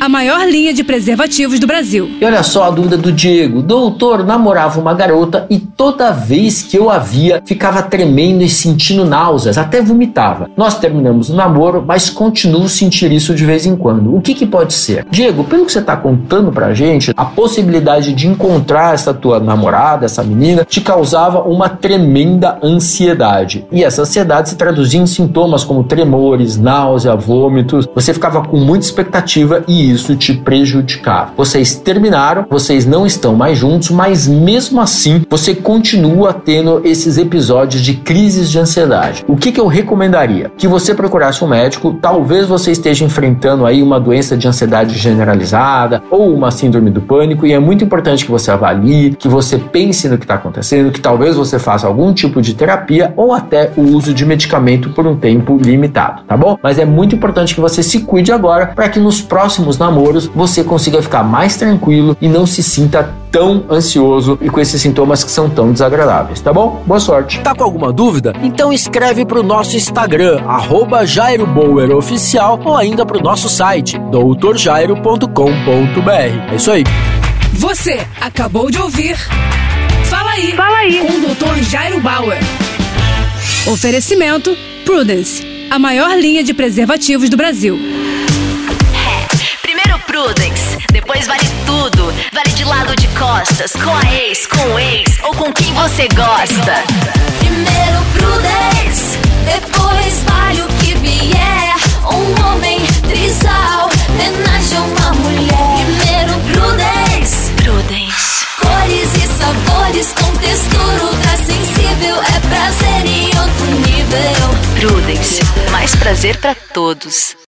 a maior linha de preservativos do Brasil. E olha só a dúvida do Diego. Doutor, namorava uma garota e toda vez que eu a via, ficava tremendo e sentindo náuseas, até vomitava. Nós terminamos o namoro, mas continuo sentir isso de vez em quando. O que, que pode ser? Diego, pelo que você está contando pra gente, a possibilidade de encontrar essa tua namorada, essa menina, te causava uma tremenda ansiedade. E essa ansiedade se traduzia em sintomas como tremores, náusea, vômitos. Você ficava com muita expectativa e isso te prejudicava. Vocês terminaram, vocês não estão mais juntos, mas mesmo assim você continua tendo esses episódios de crises de ansiedade. O que, que eu recomendaria? Que você procurasse um médico, talvez você esteja enfrentando aí uma doença de ansiedade generalizada ou uma síndrome do pânico e é muito importante que você avalie, que você pense no que está acontecendo, que talvez você faça algum tipo de terapia ou até o uso de medicamento por um tempo limitado, tá bom? Mas é muito importante que você se cuide agora para que nos próximos próximos namoros você consiga ficar mais tranquilo e não se sinta tão ansioso e com esses sintomas que são tão desagradáveis, tá bom? Boa sorte. Tá com alguma dúvida? Então escreve pro nosso Instagram, arroba Jairo Bauer Oficial, ou ainda pro nosso site, doutorjairo.com.br. É isso aí. Você acabou de ouvir Fala aí, Fala aí. com o Dr. Jairo Bauer. Oferecimento Prudence, a maior linha de preservativos do Brasil. Costas, com a ex, com o ex ou com quem você gosta. Primeiro Prudence, depois vale o que vier. Um homem trisal, homenagem a uma mulher. Primeiro Prudence, Prudence. cores e sabores com textura sensível. É prazer em outro nível. Prudence. Mais prazer pra todos.